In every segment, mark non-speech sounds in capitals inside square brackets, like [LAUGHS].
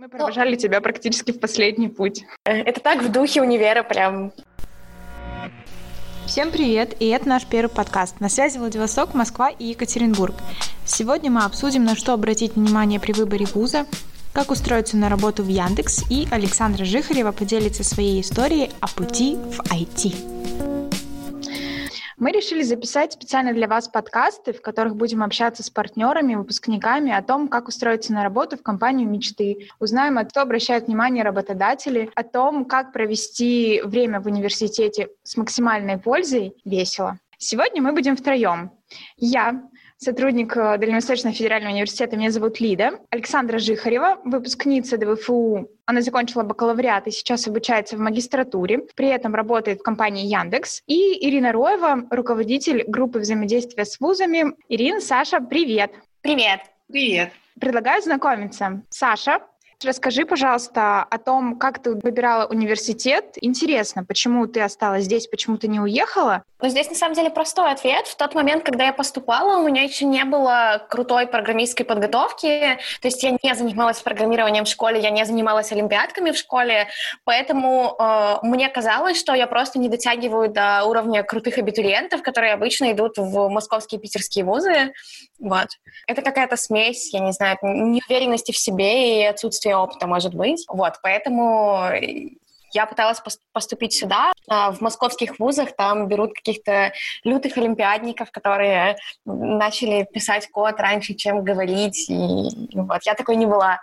Мы провожали ну, тебя практически в последний путь. Это так в духе универа прям. Всем привет, и это наш первый подкаст. На связи Владивосток, Москва и Екатеринбург. Сегодня мы обсудим, на что обратить внимание при выборе вуза, как устроиться на работу в Яндекс, и Александра Жихарева поделится своей историей о пути в IT. Мы решили записать специально для вас подкасты, в которых будем общаться с партнерами, выпускниками о том, как устроиться на работу в компанию мечты. Узнаем, о что обращают внимание работодатели, о том, как провести время в университете с максимальной пользой весело. Сегодня мы будем втроем. Я, сотрудник э, Дальневосточного федерального университета. Меня зовут Лида. Александра Жихарева, выпускница ДВФУ. Она закончила бакалавриат и сейчас обучается в магистратуре. При этом работает в компании Яндекс. И Ирина Роева, руководитель группы взаимодействия с вузами. Ирина, Саша, привет. Привет. Привет. Предлагаю знакомиться. Саша Расскажи, пожалуйста, о том, как ты выбирала университет. Интересно, почему ты осталась здесь, почему ты не уехала? Ну, здесь на самом деле простой ответ. В тот момент, когда я поступала, у меня еще не было крутой программистской подготовки. То есть я не занималась программированием в школе, я не занималась олимпиадками в школе. Поэтому э, мне казалось, что я просто не дотягиваю до уровня крутых абитуриентов, которые обычно идут в московские и питерские вузы. Вот. Это какая-то смесь, я не знаю, неуверенности в себе и отсутствия опыта, может быть. Вот, поэтому я пыталась поступить сюда. А в московских вузах там берут каких-то лютых олимпиадников, которые начали писать код раньше, чем говорить. И вот, я такой не была.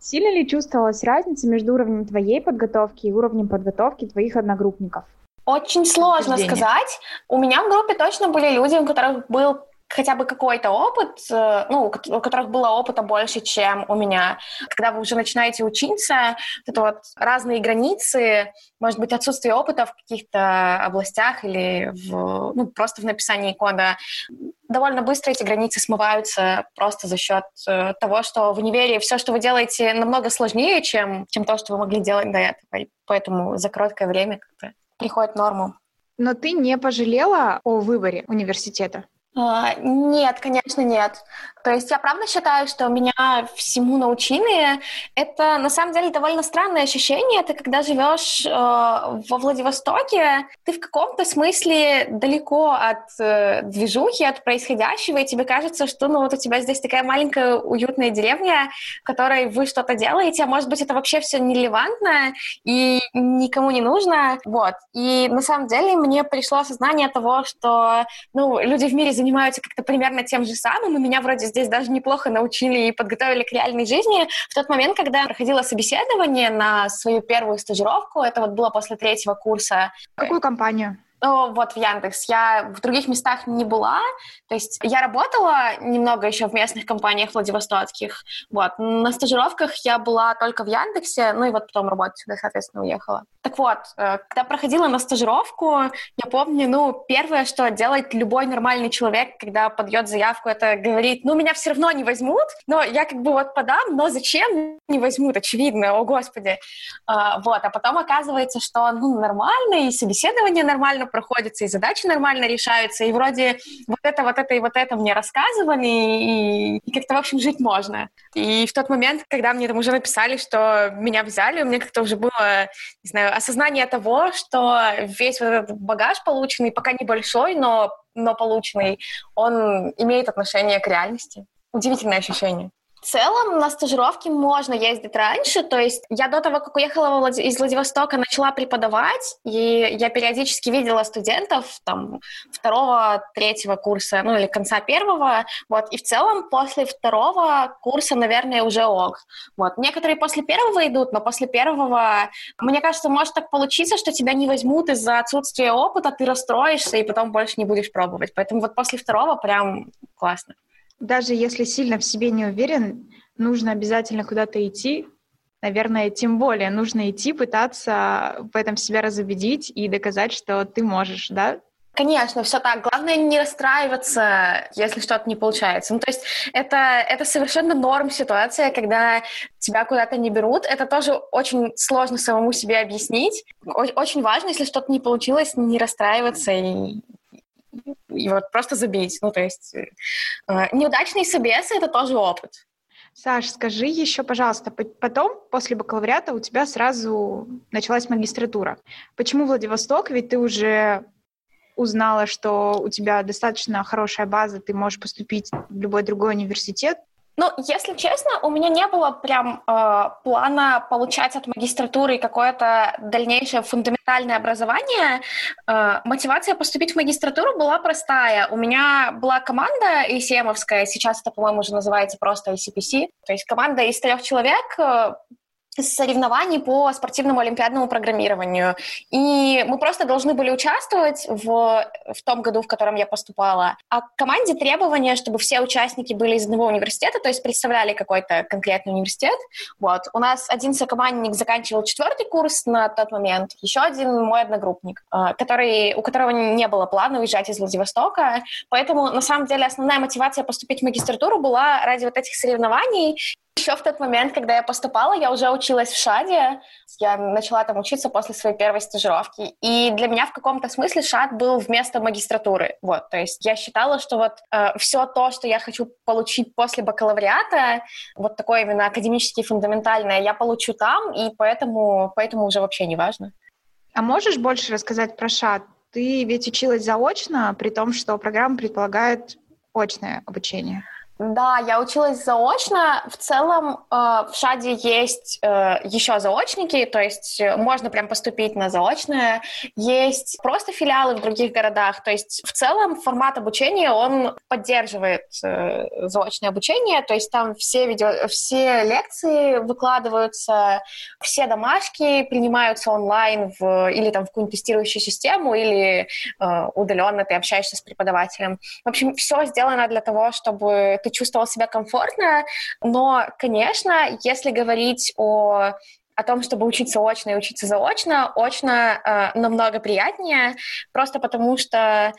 Сильно ли чувствовалась разница между уровнем твоей подготовки и уровнем подготовки твоих одногруппников? Очень сложно сказать. У меня в группе точно были люди, у которых был хотя бы какой-то опыт, э, ну, у которых было опыта больше, чем у меня. Когда вы уже начинаете учиться, это вот разные границы, может быть, отсутствие опыта в каких-то областях или в, ну, просто в написании кода, довольно быстро эти границы смываются просто за счет э, того, что в универе все, что вы делаете, намного сложнее, чем, чем то, что вы могли делать до этого. И поэтому за короткое время как-то приходит норму. Но ты не пожалела о выборе университета? А, нет, конечно, нет. То есть я правда считаю, что меня всему научили. Это на самом деле довольно странное ощущение. Ты когда живешь э, во Владивостоке, ты в каком-то смысле далеко от э, движухи, от происходящего, и тебе кажется, что ну вот у тебя здесь такая маленькая уютная деревня, в которой вы что-то делаете, а может быть это вообще все нерелевантно и никому не нужно. Вот. И на самом деле мне пришло осознание того, что ну, люди в мире занимаются как-то примерно тем же самым, и меня вроде здесь даже неплохо научили и подготовили к реальной жизни. В тот момент, когда я проходила собеседование на свою первую стажировку, это вот было после третьего курса. Какую компанию? Ну, вот в Яндекс. Я в других местах не была. То есть я работала немного еще в местных компаниях владивостокских. Вот. На стажировках я была только в Яндексе, ну и вот потом работать сюда, соответственно, уехала. Так вот, э, когда проходила на стажировку, я помню, ну, первое, что делает любой нормальный человек, когда подает заявку, это говорит, ну, меня все равно не возьмут, но я как бы вот подам, но зачем не возьмут, очевидно, о господи. А, вот, а потом оказывается, что, ну, нормально, и собеседование нормально проходится, и задачи нормально решаются, и вроде вот это, вот это и вот это мне рассказывали, и, и как-то, в общем, жить можно. И в тот момент, когда мне там уже написали, что меня взяли, у меня как-то уже было, не знаю, осознание того, что весь вот этот багаж полученный, пока небольшой, но, но полученный, он имеет отношение к реальности. Удивительное ощущение. В целом на стажировки можно ездить раньше, то есть я до того, как уехала из Владивостока, начала преподавать, и я периодически видела студентов там второго, третьего курса, ну или конца первого, вот, и в целом после второго курса, наверное, уже ок. Вот. Некоторые после первого идут, но после первого, мне кажется, может так получиться, что тебя не возьмут из-за отсутствия опыта, ты расстроишься и потом больше не будешь пробовать. Поэтому вот после второго прям классно даже если сильно в себе не уверен, нужно обязательно куда-то идти. Наверное, тем более нужно идти, пытаться в этом себя разубедить и доказать, что ты можешь, да? Конечно, все так. Главное не расстраиваться, если что-то не получается. Ну, то есть это, это совершенно норм ситуация, когда тебя куда-то не берут. Это тоже очень сложно самому себе объяснить. Очень важно, если что-то не получилось, не расстраиваться и и вот просто забить. Ну, то есть э, неудачные собесы — это тоже опыт. Саш, скажи еще, пожалуйста, потом, после бакалавриата, у тебя сразу началась магистратура. Почему Владивосток? Ведь ты уже узнала, что у тебя достаточно хорошая база, ты можешь поступить в любой другой университет. Ну, если честно, у меня не было прям э, плана получать от магистратуры какое-то дальнейшее фундаментальное образование. Э, мотивация поступить в магистратуру была простая. У меня была команда ИСМовская, сейчас это, по-моему, уже называется просто ICPC, то есть команда из трех человек, э, соревнований по спортивному олимпиадному программированию. И мы просто должны были участвовать в, в том году, в котором я поступала. А к команде требования, чтобы все участники были из одного университета, то есть представляли какой-то конкретный университет. Вот. У нас один сокомандник заканчивал четвертый курс на тот момент, еще один мой одногруппник, э, который, у которого не было плана уезжать из Владивостока. Поэтому, на самом деле, основная мотивация поступить в магистратуру была ради вот этих соревнований еще в тот момент, когда я поступала, я уже училась в ШАДе. Я начала там учиться после своей первой стажировки. И для меня в каком-то смысле ШАД был вместо магистратуры. Вот, то есть я считала, что вот э, все то, что я хочу получить после бакалавриата, вот такое именно академически фундаментальное, я получу там, и поэтому, поэтому уже вообще не важно. А можешь больше рассказать про ШАД? Ты ведь училась заочно, при том, что программа предполагает очное обучение. Да, я училась заочно. В целом э, в ШАДе есть э, еще заочники, то есть э, можно прям поступить на заочное. Есть просто филиалы в других городах. То есть в целом формат обучения, он поддерживает э, заочное обучение. То есть там все, видео, все лекции выкладываются, все домашки принимаются онлайн в, или там в какую-нибудь тестирующую систему, или э, удаленно ты общаешься с преподавателем. В общем, все сделано для того, чтобы ты чувствовал себя комфортно. Но, конечно, если говорить о о том, чтобы учиться очно и учиться заочно, очно э, намного приятнее, просто потому что,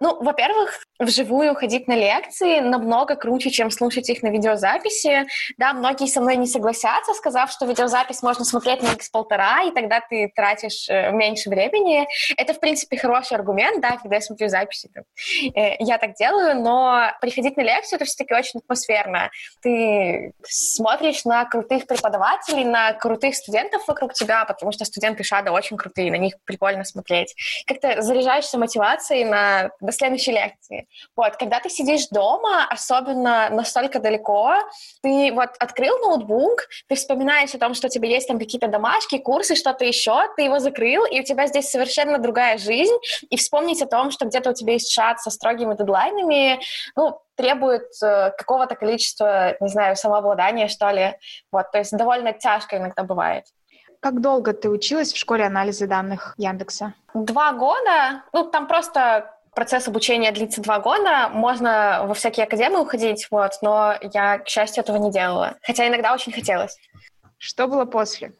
ну, во-первых, вживую ходить на лекции намного круче, чем слушать их на видеозаписи. Да, многие со мной не согласятся, сказав, что видеозапись можно смотреть на x1,5, и тогда ты тратишь э, меньше времени. Это, в принципе, хороший аргумент, да, когда я смотрю записи. Там, э, я так делаю, но приходить на лекцию — это все-таки очень атмосферно. Ты смотришь на крутых преподавателей, на крутых студентов вокруг тебя, потому что студенты Шада очень крутые, на них прикольно смотреть. Как-то заряжаешься мотивацией на, до следующей лекции. Вот, когда ты сидишь дома, особенно настолько далеко, ты вот открыл ноутбук, ты вспоминаешь о том, что у тебя есть там какие-то домашки, курсы, что-то еще, ты его закрыл, и у тебя здесь совершенно другая жизнь, и вспомнить о том, что где-то у тебя есть шат со строгими дедлайнами, ну, требует э, какого-то количества, не знаю, самообладания, что ли. Вот, то есть довольно тяжко иногда бывает. Как долго ты училась в школе анализа данных Яндекса? Два года. Ну, там просто процесс обучения длится два года, можно во всякие академии уходить, вот, но я, к счастью, этого не делала, хотя иногда очень хотелось. Что было после?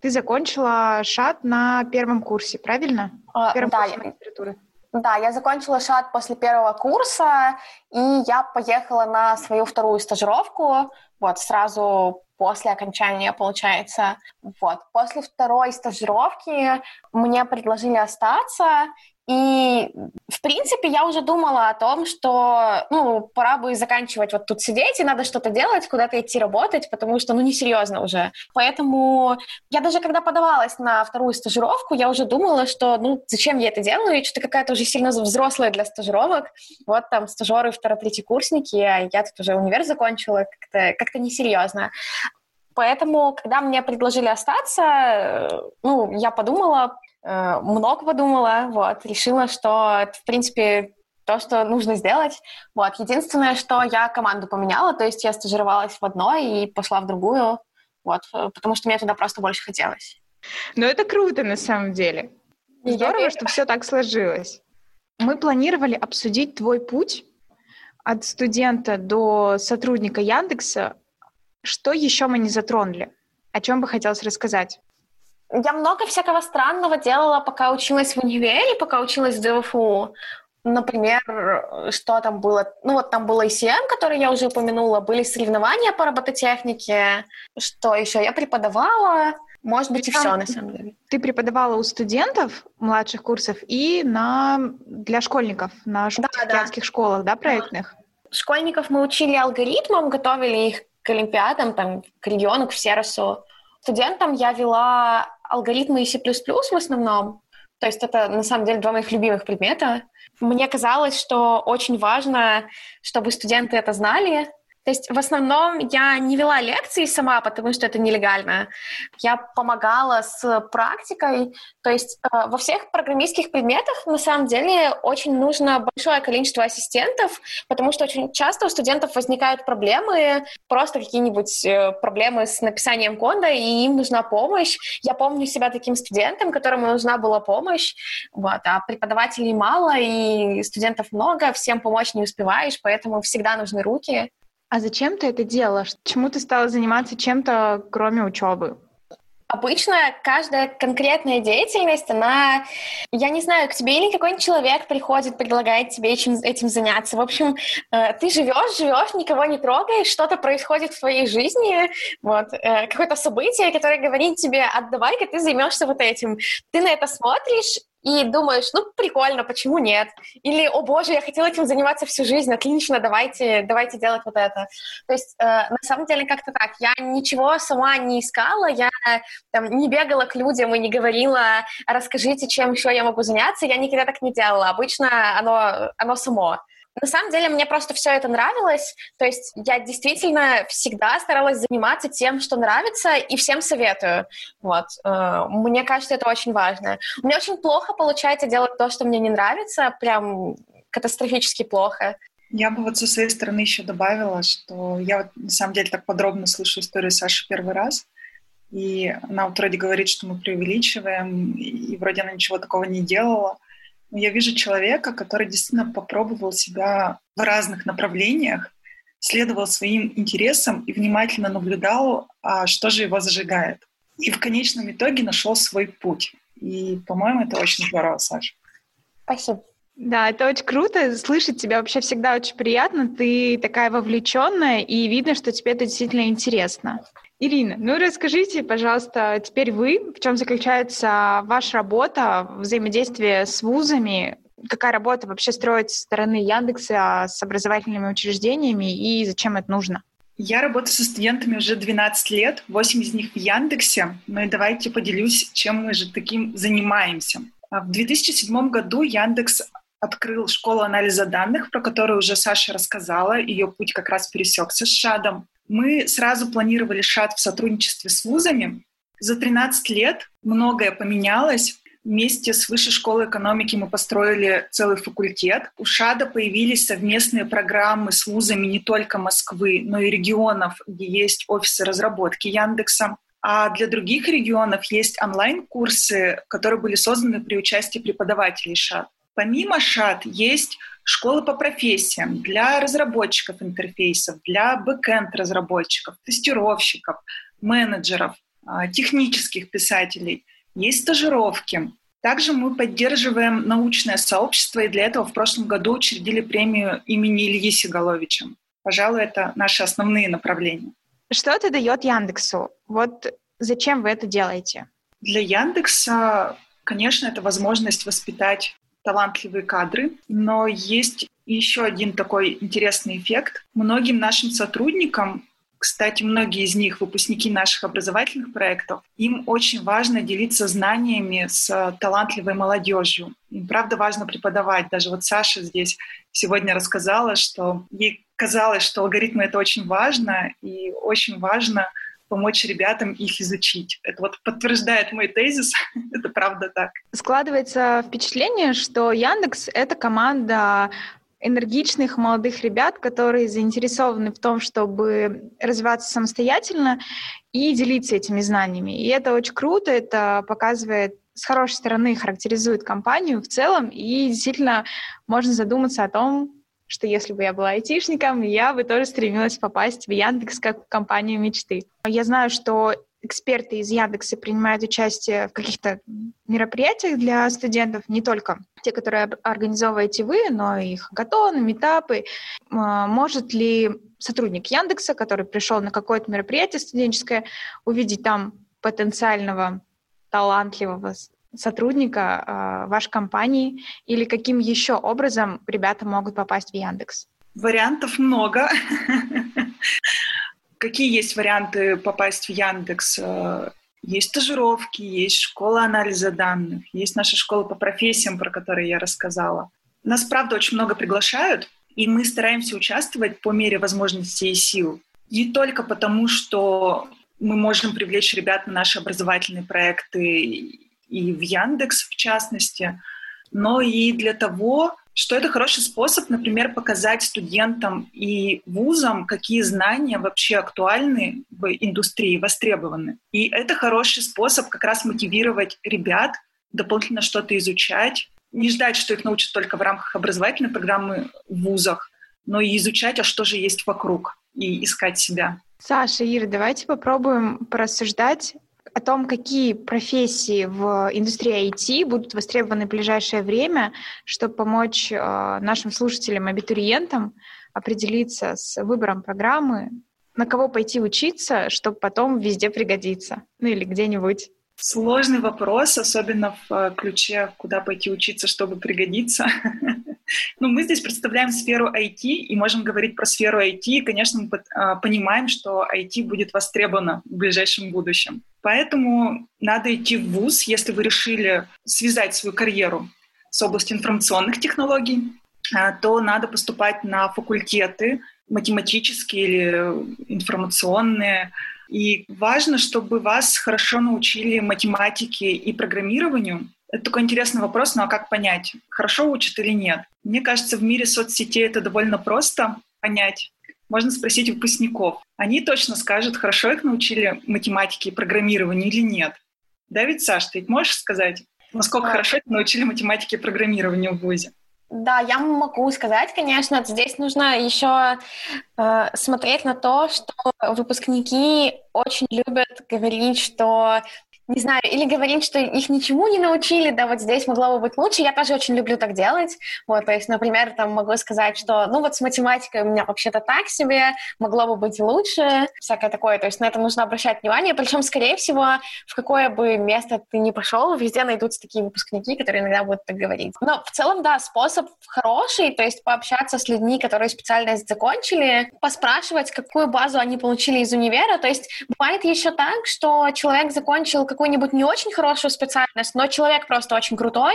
Ты закончила ШАТ на первом курсе, правильно? А, первом да, курсе магистратуры. Да, я закончила ШАТ после первого курса, и я поехала на свою вторую стажировку, вот, сразу после окончания, получается. Вот. После второй стажировки мне предложили остаться, и, в принципе, я уже думала о том, что, ну, пора бы заканчивать вот тут сидеть, и надо что-то делать, куда-то идти работать, потому что, ну, несерьезно уже. Поэтому я даже когда подавалась на вторую стажировку, я уже думала, что, ну, зачем я это делаю, что-то какая-то уже сильно взрослая для стажировок. Вот там стажеры второ-третьекурсники, а я тут уже универ закончила, как-то как несерьезно. Поэтому, когда мне предложили остаться, э, ну, я подумала, много подумала, вот, решила, что это, в принципе, то, что нужно сделать. Вот. Единственное, что я команду поменяла, то есть я стажировалась в одной и пошла в другую, вот, э, потому что мне туда просто больше хотелось. Но это круто на самом деле. Здорово, что все так сложилось. Мы планировали обсудить твой путь от студента до сотрудника Яндекса. Что еще мы не затронули? О чем бы хотелось рассказать? Я много всякого странного делала, пока училась в универе, пока училась в ДВФУ. Например, что там было? Ну, вот там было ICM, который я уже упомянула, были соревнования по робототехнике. Что еще? Я преподавала. Может быть, и все, на самом деле. Ты преподавала у студентов младших курсов и на... для школьников на да, да. школах, да, проектных? Школьников мы учили алгоритмам, готовили их к олимпиадам, там, к региону, к Серосу. Студентам я вела алгоритмы и C++ в основном, то есть это, на самом деле, два моих любимых предмета. Мне казалось, что очень важно, чтобы студенты это знали, то есть в основном я не вела лекции сама, потому что это нелегально. Я помогала с практикой. То есть э, во всех программистских предметах на самом деле очень нужно большое количество ассистентов, потому что очень часто у студентов возникают проблемы, просто какие-нибудь э, проблемы с написанием кода, и им нужна помощь. Я помню себя таким студентом, которому нужна была помощь, вот, а преподавателей мало, и студентов много, всем помочь не успеваешь, поэтому всегда нужны руки. А зачем ты это делала? Чему ты стала заниматься чем-то, кроме учебы? Обычно каждая конкретная деятельность, она, я не знаю, к тебе или какой-нибудь человек приходит, предлагает тебе этим, этим заняться. В общем, э, ты живешь, живешь, никого не трогаешь, что-то происходит в твоей жизни, вот, э, какое-то событие, которое говорит тебе, отдавай-ка ты займешься вот этим. Ты на это смотришь, и думаешь, ну, прикольно, почему нет? Или, о боже, я хотела этим заниматься всю жизнь, отлично, давайте, давайте делать вот это. То есть, э, на самом деле, как-то так. Я ничего сама не искала, я там, не бегала к людям и не говорила, расскажите, чем еще я могу заняться, я никогда так не делала. Обычно оно, оно само. На самом деле мне просто все это нравилось, то есть я действительно всегда старалась заниматься тем, что нравится, и всем советую. Вот. Э, мне кажется, это очень важно. У меня очень плохо получается делать то, что мне не нравится, прям катастрофически плохо. Я бы вот со своей стороны еще добавила, что я вот на самом деле так подробно слышу историю Саши первый раз, и она вот вроде говорит, что мы преувеличиваем, и вроде она ничего такого не делала, я вижу человека, который действительно попробовал себя в разных направлениях, следовал своим интересам и внимательно наблюдал, а что же его зажигает. И в конечном итоге нашел свой путь. И, по-моему, это очень здорово, Саша. Спасибо. Да, это очень круто. Слышать тебя вообще всегда очень приятно. Ты такая вовлеченная, и видно, что тебе это действительно интересно. Ирина, ну расскажите, пожалуйста, теперь вы, в чем заключается ваша работа, взаимодействие с вузами, какая работа вообще строится со стороны Яндекса с образовательными учреждениями и зачем это нужно? Я работаю со студентами уже 12 лет, 8 из них в Яндексе. Ну и давайте поделюсь, чем мы же таким занимаемся. А в 2007 году Яндекс открыл школу анализа данных, про которую уже Саша рассказала. Ее путь как раз пересекся с ШАДом. Мы сразу планировали ШАД в сотрудничестве с вузами. За 13 лет многое поменялось. Вместе с Высшей школой экономики мы построили целый факультет. У ШАДа появились совместные программы с вузами не только Москвы, но и регионов, где есть офисы разработки Яндекса. А для других регионов есть онлайн-курсы, которые были созданы при участии преподавателей ШАД. Помимо ШАД есть школы по профессиям для разработчиков интерфейсов, для backend разработчиков, тестировщиков, менеджеров, а, технических писателей. Есть стажировки. Также мы поддерживаем научное сообщество, и для этого в прошлом году учредили премию имени Ильи Сигаловича. Пожалуй, это наши основные направления. Что это дает Яндексу? Вот зачем вы это делаете? Для Яндекса, конечно, это возможность воспитать талантливые кадры, но есть еще один такой интересный эффект. Многим нашим сотрудникам кстати, многие из них выпускники наших образовательных проектов. Им очень важно делиться знаниями с талантливой молодежью. Им правда важно преподавать. Даже вот Саша здесь сегодня рассказала, что ей казалось, что алгоритмы — это очень важно, и очень важно помочь ребятам их изучить. Это вот подтверждает мой тезис, [LAUGHS] это правда так. Складывается впечатление, что Яндекс — это команда энергичных молодых ребят, которые заинтересованы в том, чтобы развиваться самостоятельно и делиться этими знаниями. И это очень круто, это показывает с хорошей стороны характеризует компанию в целом, и действительно можно задуматься о том, что если бы я была айтишником, я бы тоже стремилась попасть в Яндекс как в компанию мечты. Я знаю, что эксперты из Яндекса принимают участие в каких-то мероприятиях для студентов, не только те, которые организовываете вы, но и хакатоны, метапы. Может ли сотрудник Яндекса, который пришел на какое-то мероприятие студенческое, увидеть там потенциального талантливого сотрудника э, вашей компании или каким еще образом ребята могут попасть в Яндекс? Вариантов много. какие есть варианты попасть в Яндекс? Э, есть стажировки, есть школа анализа данных, есть наша школа по профессиям, про которые я рассказала. Нас, правда, очень много приглашают, и мы стараемся участвовать по мере возможностей и сил. Не только потому, что мы можем привлечь ребят на наши образовательные проекты и в Яндекс, в частности, но и для того, что это хороший способ, например, показать студентам и вузам, какие знания вообще актуальны в индустрии, востребованы. И это хороший способ как раз мотивировать ребят дополнительно что-то изучать, не ждать, что их научат только в рамках образовательной программы в вузах, но и изучать, а что же есть вокруг, и искать себя. Саша, Ира, давайте попробуем порассуждать о том, какие профессии в индустрии IT будут востребованы в ближайшее время, чтобы помочь э, нашим слушателям, абитуриентам определиться с выбором программы, на кого пойти учиться, чтобы потом везде пригодиться, ну или где-нибудь. Сложный вопрос, особенно в э, ключе, куда пойти учиться, чтобы пригодиться. [LAUGHS] Ну, мы здесь представляем сферу IT и можем говорить про сферу IT. И, конечно, мы а, понимаем, что IT будет востребовано в ближайшем будущем. Поэтому надо идти в ВУЗ, если вы решили связать свою карьеру с областью информационных технологий, а, то надо поступать на факультеты математические или информационные. И важно, чтобы вас хорошо научили математике и программированию, это такой интересный вопрос, ну а как понять, хорошо учат или нет? Мне кажется, в мире соцсетей это довольно просто понять. Можно спросить выпускников. Они точно скажут, хорошо их научили математике и программированию или нет. Да ведь, Саш, ты ведь можешь сказать, насколько да. хорошо их научили математике и программированию в ВУЗе? Да, я могу сказать, конечно, здесь нужно еще э, смотреть на то, что выпускники очень любят говорить, что не знаю, или говорить, что их ничему не научили, да, вот здесь могло бы быть лучше. Я тоже очень люблю так делать. Вот, то есть, например, там могу сказать, что, ну вот с математикой у меня вообще-то так себе, могло бы быть лучше, всякое такое. То есть на это нужно обращать внимание. Причем, скорее всего, в какое бы место ты ни пошел, везде найдутся такие выпускники, которые иногда будут так говорить. Но в целом, да, способ хороший, то есть пообщаться с людьми, которые специальность закончили, поспрашивать, какую базу они получили из универа. То есть бывает еще так, что человек закончил какую-нибудь не очень хорошую специальность, но человек просто очень крутой,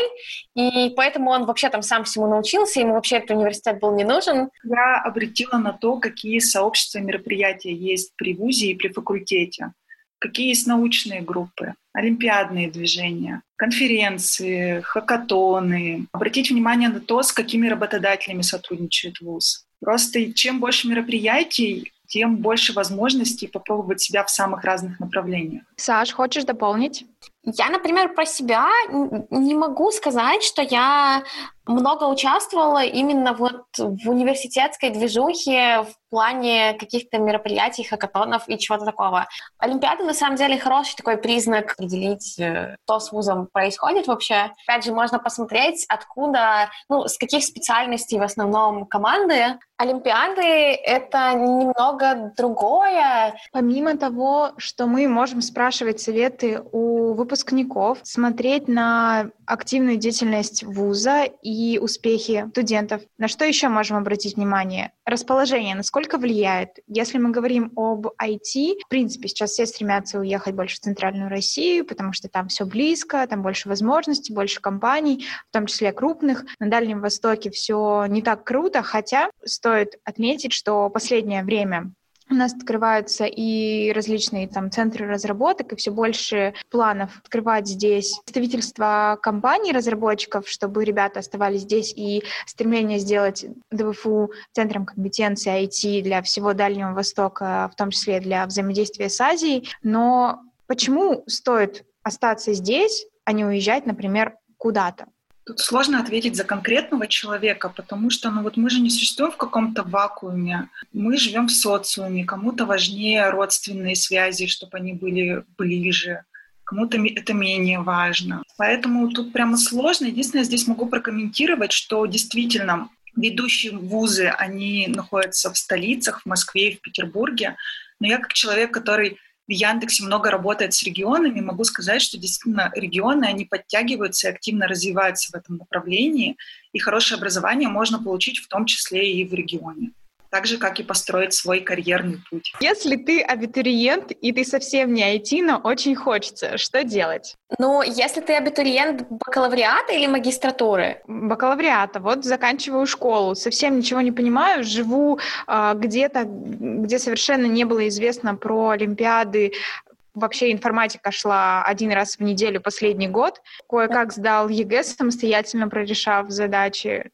и поэтому он вообще там сам всему научился, ему вообще этот университет был не нужен. Я обратила на то, какие сообщества мероприятия есть при ВУЗе и при факультете, какие есть научные группы, олимпиадные движения, конференции, хакатоны. Обратить внимание на то, с какими работодателями сотрудничает ВУЗ. Просто чем больше мероприятий, тем больше возможностей попробовать себя в самых разных направлениях. Саш, хочешь дополнить? Я, например, про себя не могу сказать, что я много участвовала именно вот в университетской движухе в плане каких-то мероприятий, хакатонов и чего-то такого. Олимпиада, на самом деле, хороший такой признак определить, э, что с вузом происходит вообще. Опять же, можно посмотреть, откуда, ну, с каких специальностей в основном команды. Олимпиады — это немного другое. Помимо того, что мы можем спрашивать советы у выпускников, смотреть на активную деятельность вуза и успехи студентов. На что еще можем обратить внимание? Расположение, насколько влияет? Если мы говорим об IT, в принципе, сейчас все стремятся уехать больше в Центральную Россию, потому что там все близко, там больше возможностей, больше компаний, в том числе крупных. На Дальнем Востоке все не так круто, хотя стоит отметить, что последнее время у нас открываются и различные там центры разработок, и все больше планов открывать здесь представительства компаний, разработчиков, чтобы ребята оставались здесь, и стремление сделать ДВФУ центром компетенции IT для всего Дальнего Востока, в том числе для взаимодействия с Азией. Но почему стоит остаться здесь, а не уезжать, например, куда-то? Тут сложно ответить за конкретного человека, потому что ну вот мы же не существуем в каком-то вакууме. Мы живем в социуме. Кому-то важнее родственные связи, чтобы они были ближе. Кому-то это менее важно. Поэтому тут прямо сложно. Единственное, здесь могу прокомментировать, что действительно ведущие вузы, они находятся в столицах, в Москве и в Петербурге. Но я как человек, который в Яндексе много работает с регионами, могу сказать, что действительно регионы, они подтягиваются и активно развиваются в этом направлении, и хорошее образование можно получить в том числе и в регионе. Так же, как и построить свой карьерный путь. Если ты абитуриент, и ты совсем не IT, но очень хочется, что делать? Ну, если ты абитуриент бакалавриата или магистратуры? Бакалавриата. Вот заканчиваю школу, совсем ничего не понимаю, живу э, где-то, где совершенно не было известно про Олимпиады, вообще информатика шла один раз в неделю последний год. Кое-как сдал ЕГЭ самостоятельно, прорешав задачи.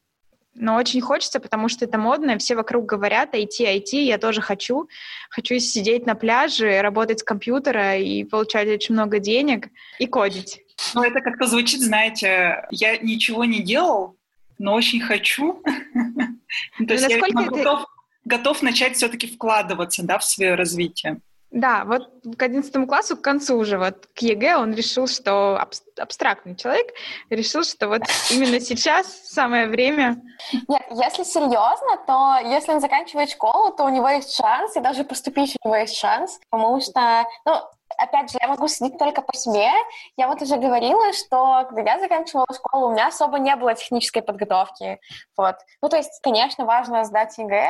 Но очень хочется, потому что это модно, все вокруг говорят IT, IT, я тоже хочу. Хочу сидеть на пляже, работать с компьютера и получать очень много денег и кодить. Ну, это как-то звучит, знаете, я ничего не делал, но очень хочу. [LAUGHS] То есть я готов начать все-таки вкладываться в свое развитие. Да, вот к 11 классу, к концу уже, вот к ЕГЭ он решил, что абстрактный человек решил, что вот именно сейчас самое время. Нет, если серьезно, то если он заканчивает школу, то у него есть шанс, и даже поступить у него есть шанс, потому что, ну, опять же, я могу судить только по себе. Я вот уже говорила, что когда я заканчивала школу, у меня особо не было технической подготовки. Вот. Ну, то есть, конечно, важно сдать ЕГЭ,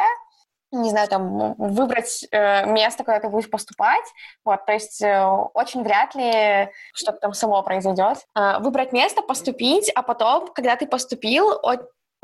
не знаю, там, выбрать э, место, куда ты будешь поступать, вот, то есть э, очень вряд ли что-то там само произойдет. Э, выбрать место, поступить, а потом, когда ты поступил,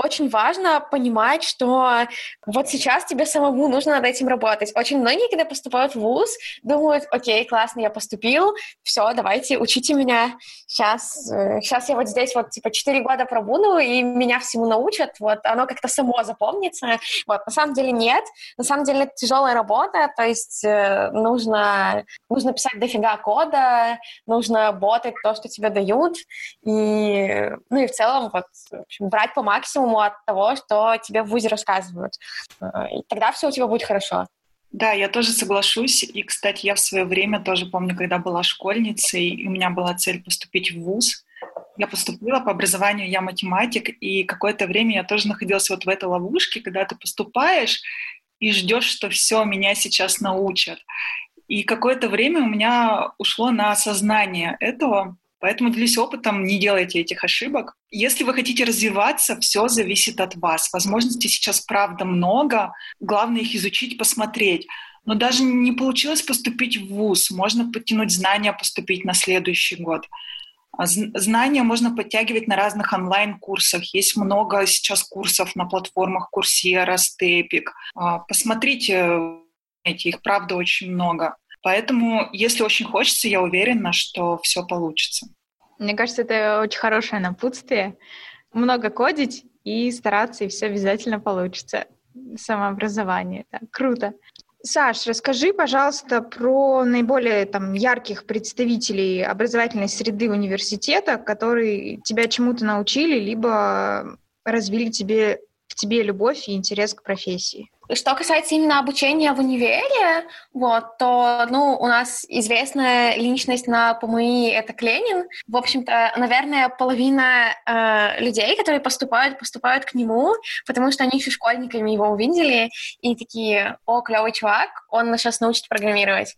очень важно понимать, что вот сейчас тебе самому нужно над этим работать. Очень многие, когда поступают в ВУЗ, думают, окей, классно, я поступил, все, давайте, учите меня. Сейчас, сейчас э, я вот здесь вот, типа, 4 года пробуду, и меня всему научат, вот, оно как-то само запомнится. Вот, на самом деле нет. На самом деле это тяжелая работа, то есть э, нужно, нужно писать дофига кода, нужно ботать то, что тебе дают, и, ну и в целом, вот, в общем, брать по максимуму максимуму от того, что тебе в ВУЗе рассказывают. Э, и тогда все у тебя будет хорошо. Да, я тоже соглашусь. И, кстати, я в свое время тоже помню, когда была школьницей, и у меня была цель поступить в ВУЗ. Я поступила по образованию, я математик, и какое-то время я тоже находилась вот в этой ловушке, когда ты поступаешь и ждешь, что все, меня сейчас научат. И какое-то время у меня ушло на осознание этого, Поэтому делюсь опытом, не делайте этих ошибок. Если вы хотите развиваться, все зависит от вас. Возможностей сейчас, правда, много. Главное их изучить, посмотреть. Но даже не получилось поступить в ВУЗ. Можно подтянуть знания, поступить на следующий год. А знания можно подтягивать на разных онлайн-курсах. Есть много сейчас курсов на платформах Курсера, Степик. А, посмотрите, их правда очень много. Поэтому, если очень хочется, я уверена, что все получится. Мне кажется, это очень хорошее напутствие. Много кодить и стараться, и все обязательно получится. Самообразование. Да. Круто. Саш, расскажи, пожалуйста, про наиболее там, ярких представителей образовательной среды университета, которые тебя чему-то научили, либо развили тебе, в тебе любовь и интерес к профессии. Что касается именно обучения в универе, вот, то, ну, у нас известная личность на ПМИ — это Кленин. В общем-то, наверное, половина э, людей, которые поступают, поступают к нему, потому что они еще школьниками его увидели и такие, о, клевый чувак, он нас сейчас научит программировать.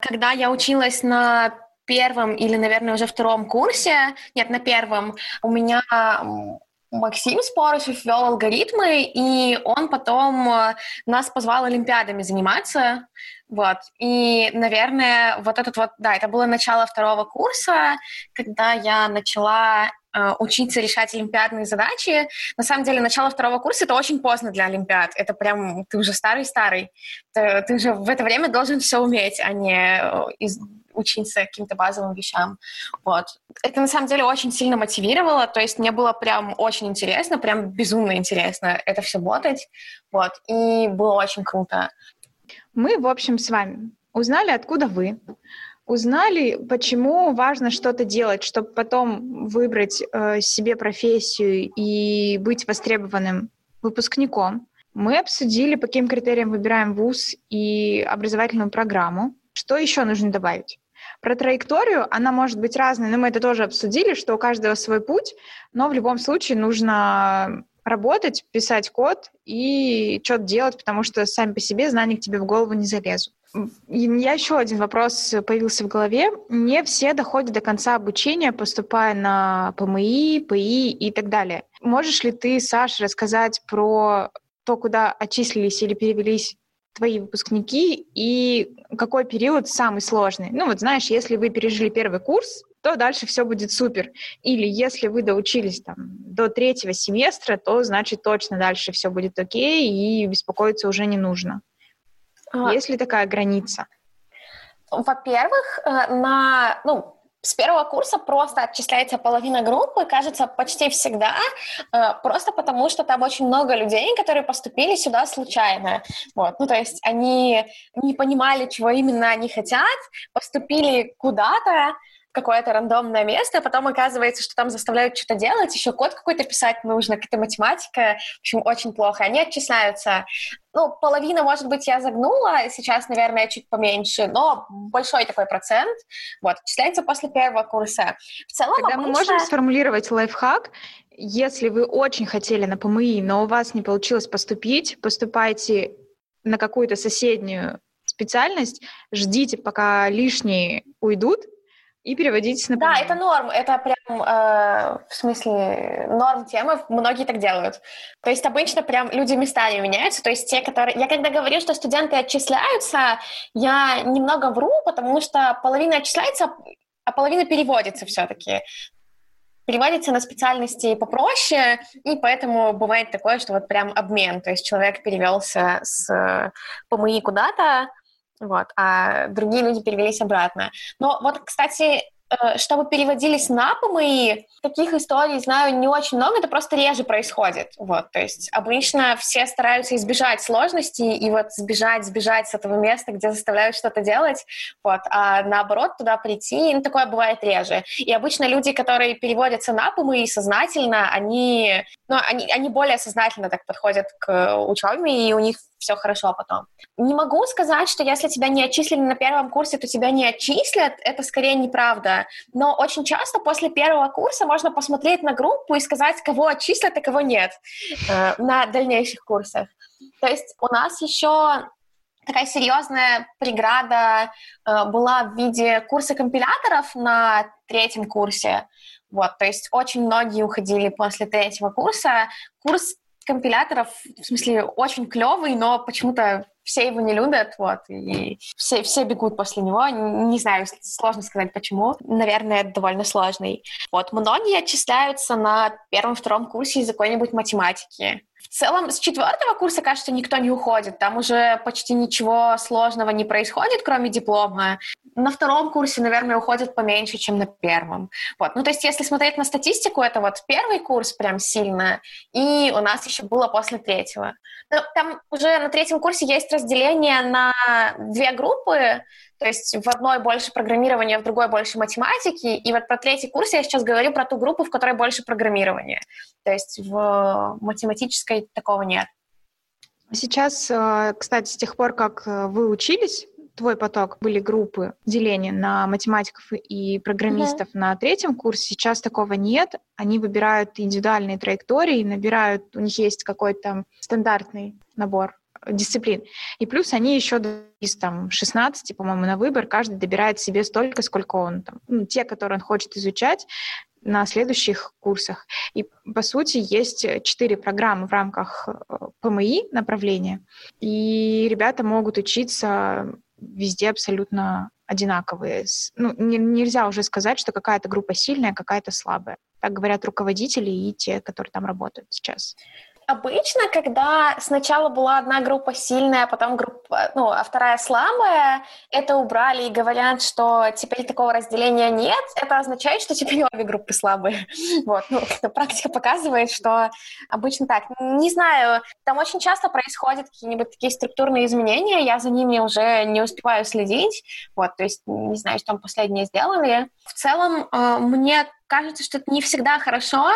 Когда я училась на первом или, наверное, уже втором курсе, нет, на первом, у меня Максим Спорышев вел алгоритмы, и он потом э, нас позвал олимпиадами заниматься. Вот. И, наверное, вот этот вот, да, это было начало второго курса, когда я начала э, учиться решать олимпиадные задачи. На самом деле, начало второго курса — это очень поздно для олимпиад. Это прям, ты уже старый-старый. Ты, ты уже в это время должен все уметь, а не э, из, учиться каким-то базовым вещам. Вот. Это на самом деле очень сильно мотивировало, то есть мне было прям очень интересно, прям безумно интересно это все ботать, вот, и было очень круто. Мы, в общем, с вами узнали, откуда вы, узнали, почему важно что-то делать, чтобы потом выбрать э, себе профессию и быть востребованным выпускником. Мы обсудили, по каким критериям выбираем вуз и образовательную программу. Что еще нужно добавить? Про траекторию, она может быть разной, но мы это тоже обсудили, что у каждого свой путь, но в любом случае нужно работать, писать код и что-то делать, потому что сами по себе знания к тебе в голову не залезут. Меня еще один вопрос появился в голове. Не все доходят до конца обучения, поступая на ПМИ, ПИ и так далее. Можешь ли ты, Саша, рассказать про то, куда отчислились или перевелись твои выпускники, и какой период самый сложный. Ну вот знаешь, если вы пережили первый курс, то дальше все будет супер. Или если вы доучились там до третьего семестра, то значит точно дальше все будет окей, и беспокоиться уже не нужно. А... Есть ли такая граница? Во-первых, э, на, ну, с первого курса просто отчисляется половина группы, кажется, почти всегда, э, просто потому что там очень много людей, которые поступили сюда случайно. Вот. Ну, то есть они не понимали, чего именно они хотят, поступили куда-то, какое-то рандомное место, а потом оказывается, что там заставляют что-то делать, еще код какой-то писать нужно, какая-то математика, в общем, очень плохо. Они отчисляются. Ну, половина, может быть, я загнула, сейчас, наверное, чуть поменьше, но большой такой процент. Вот, отчисляется после первого курса. В целом, Тогда обычно... мы можем сформулировать лайфхак, если вы очень хотели на ПМИ, но у вас не получилось поступить, поступайте на какую-то соседнюю специальность, ждите, пока лишние уйдут, и переводить на Да, это норм, это прям, э, в смысле, норм темы, многие так делают. То есть обычно прям люди местами меняются, то есть те, которые... Я когда говорю, что студенты отчисляются, я немного вру, потому что половина отчисляется, а половина переводится все-таки переводится на специальности попроще, и поэтому бывает такое, что вот прям обмен, то есть человек перевелся с ПМИ куда-то, вот, а другие люди перевелись обратно. Но вот, кстати, Э, чтобы переводились на ПМИ, таких историй знаю не очень много, это просто реже происходит. Вот, то есть обычно все стараются избежать сложностей и вот сбежать, сбежать с этого места, где заставляют что-то делать, вот, а наоборот туда прийти, ну, такое бывает реже. И обычно люди, которые переводятся на ПМИ сознательно, они, ну, они, они более сознательно так подходят к учебе, и у них все хорошо потом. Не могу сказать, что если тебя не отчислили на первом курсе, то тебя не отчислят. Это скорее неправда. Но очень часто после первого курса можно посмотреть на группу и сказать, кого отчислят, а кого нет э, на дальнейших курсах. То есть у нас еще такая серьезная преграда э, была в виде курса компиляторов на третьем курсе. Вот, то есть очень многие уходили после третьего курса. Курс компиляторов, в смысле, очень клевый, но почему-то все его не любят, вот, и все, все бегут после него. Не знаю, сложно сказать почему. Наверное, это довольно сложный. Вот, многие отчисляются на первом-втором курсе из-за какой-нибудь математики. В целом, с четвертого курса, кажется, никто не уходит. Там уже почти ничего сложного не происходит, кроме диплома. На втором курсе, наверное, уходит поменьше, чем на первом. Вот. Ну, то есть, если смотреть на статистику, это вот первый курс прям сильно, и у нас еще было после третьего. Но там уже на третьем курсе есть разделение на две группы, то есть в одной больше программирования, в другой больше математики. И вот про третий курс я сейчас говорю про ту группу, в которой больше программирования. То есть в математической такого нет. Сейчас, э, кстати, с тех пор, как э, вы учились, твой поток были группы деления на математиков и программистов mm-hmm. на третьем курсе. Сейчас такого нет. Они выбирают индивидуальные траектории, набирают, у них есть какой-то стандартный набор дисциплин. И плюс они еще из там 16, по-моему, на выбор, каждый добирает себе столько, сколько он там, ну, те, которые он хочет изучать на следующих курсах. И, по сути, есть четыре программы в рамках э, ПМИ направления, и ребята могут учиться везде абсолютно одинаковые. Ну, не, нельзя уже сказать, что какая-то группа сильная, какая-то слабая. Так говорят руководители и те, которые там работают сейчас. Обычно, когда сначала была одна группа сильная, а потом группа, ну, а вторая слабая, это убрали и говорят, что теперь такого разделения нет, это означает, что теперь обе группы слабые. [LAUGHS] Вот, ну, практика показывает, что обычно так. Не знаю, там очень часто происходят какие-нибудь такие структурные изменения, я за ними уже не успеваю следить, вот, то есть не знаю, что там последнее сделали. В целом, э, мне кажется, что это не всегда хорошо,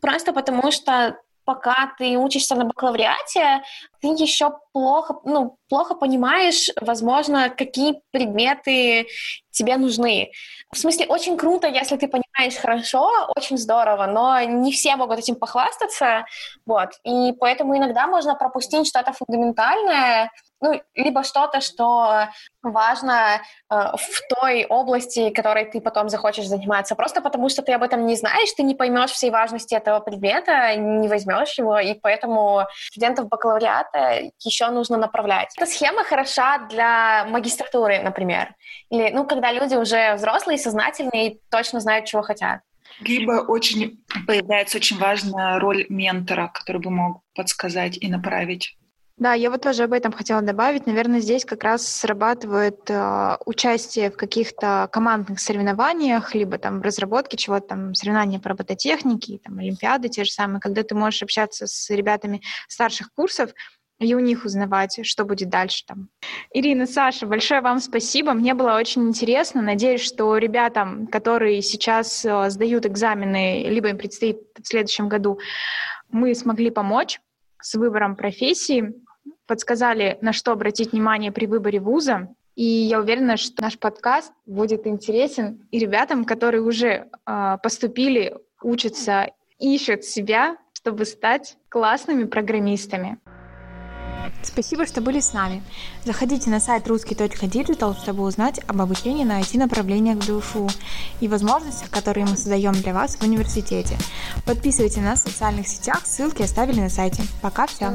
просто потому что пока ты учишься на бакалавриате, ты еще плохо, ну, плохо понимаешь, возможно, какие предметы тебе нужны. В смысле, очень круто, если ты понимаешь хорошо, очень здорово, но не все могут этим похвастаться, вот, и поэтому иногда можно пропустить что-то фундаментальное, ну, либо что-то, что важно э, в той области, которой ты потом захочешь заниматься. Просто потому, что ты об этом не знаешь, ты не поймешь всей важности этого предмета, не возьмешь его, и поэтому студентов бакалавриата еще нужно направлять. Эта схема хороша для магистратуры, например. Или, ну, когда люди уже взрослые, сознательные и точно знают, чего хотят. Либо очень появляется очень важная роль ментора, который бы мог подсказать и направить. Да, я вот тоже об этом хотела добавить. Наверное, здесь как раз срабатывает э, участие в каких-то командных соревнованиях, либо там в разработке чего-то, там соревнования по робототехнике, там олимпиады те же самые, когда ты можешь общаться с ребятами старших курсов, и у них узнавать, что будет дальше там. Ирина, Саша, большое вам спасибо. Мне было очень интересно. Надеюсь, что ребятам, которые сейчас э, сдают экзамены, либо им предстоит в следующем году, мы смогли помочь с выбором профессии подсказали, на что обратить внимание при выборе вуза. И я уверена, что наш подкаст будет интересен и ребятам, которые уже э, поступили, учатся, ищут себя, чтобы стать классными программистами. Спасибо, что были с нами. Заходите на сайт русский.digital, чтобы узнать об обучении на IT-направлениях в ДУФУ и возможностях, которые мы создаем для вас в университете. Подписывайтесь на нас в социальных сетях, ссылки оставили на сайте. Пока, все.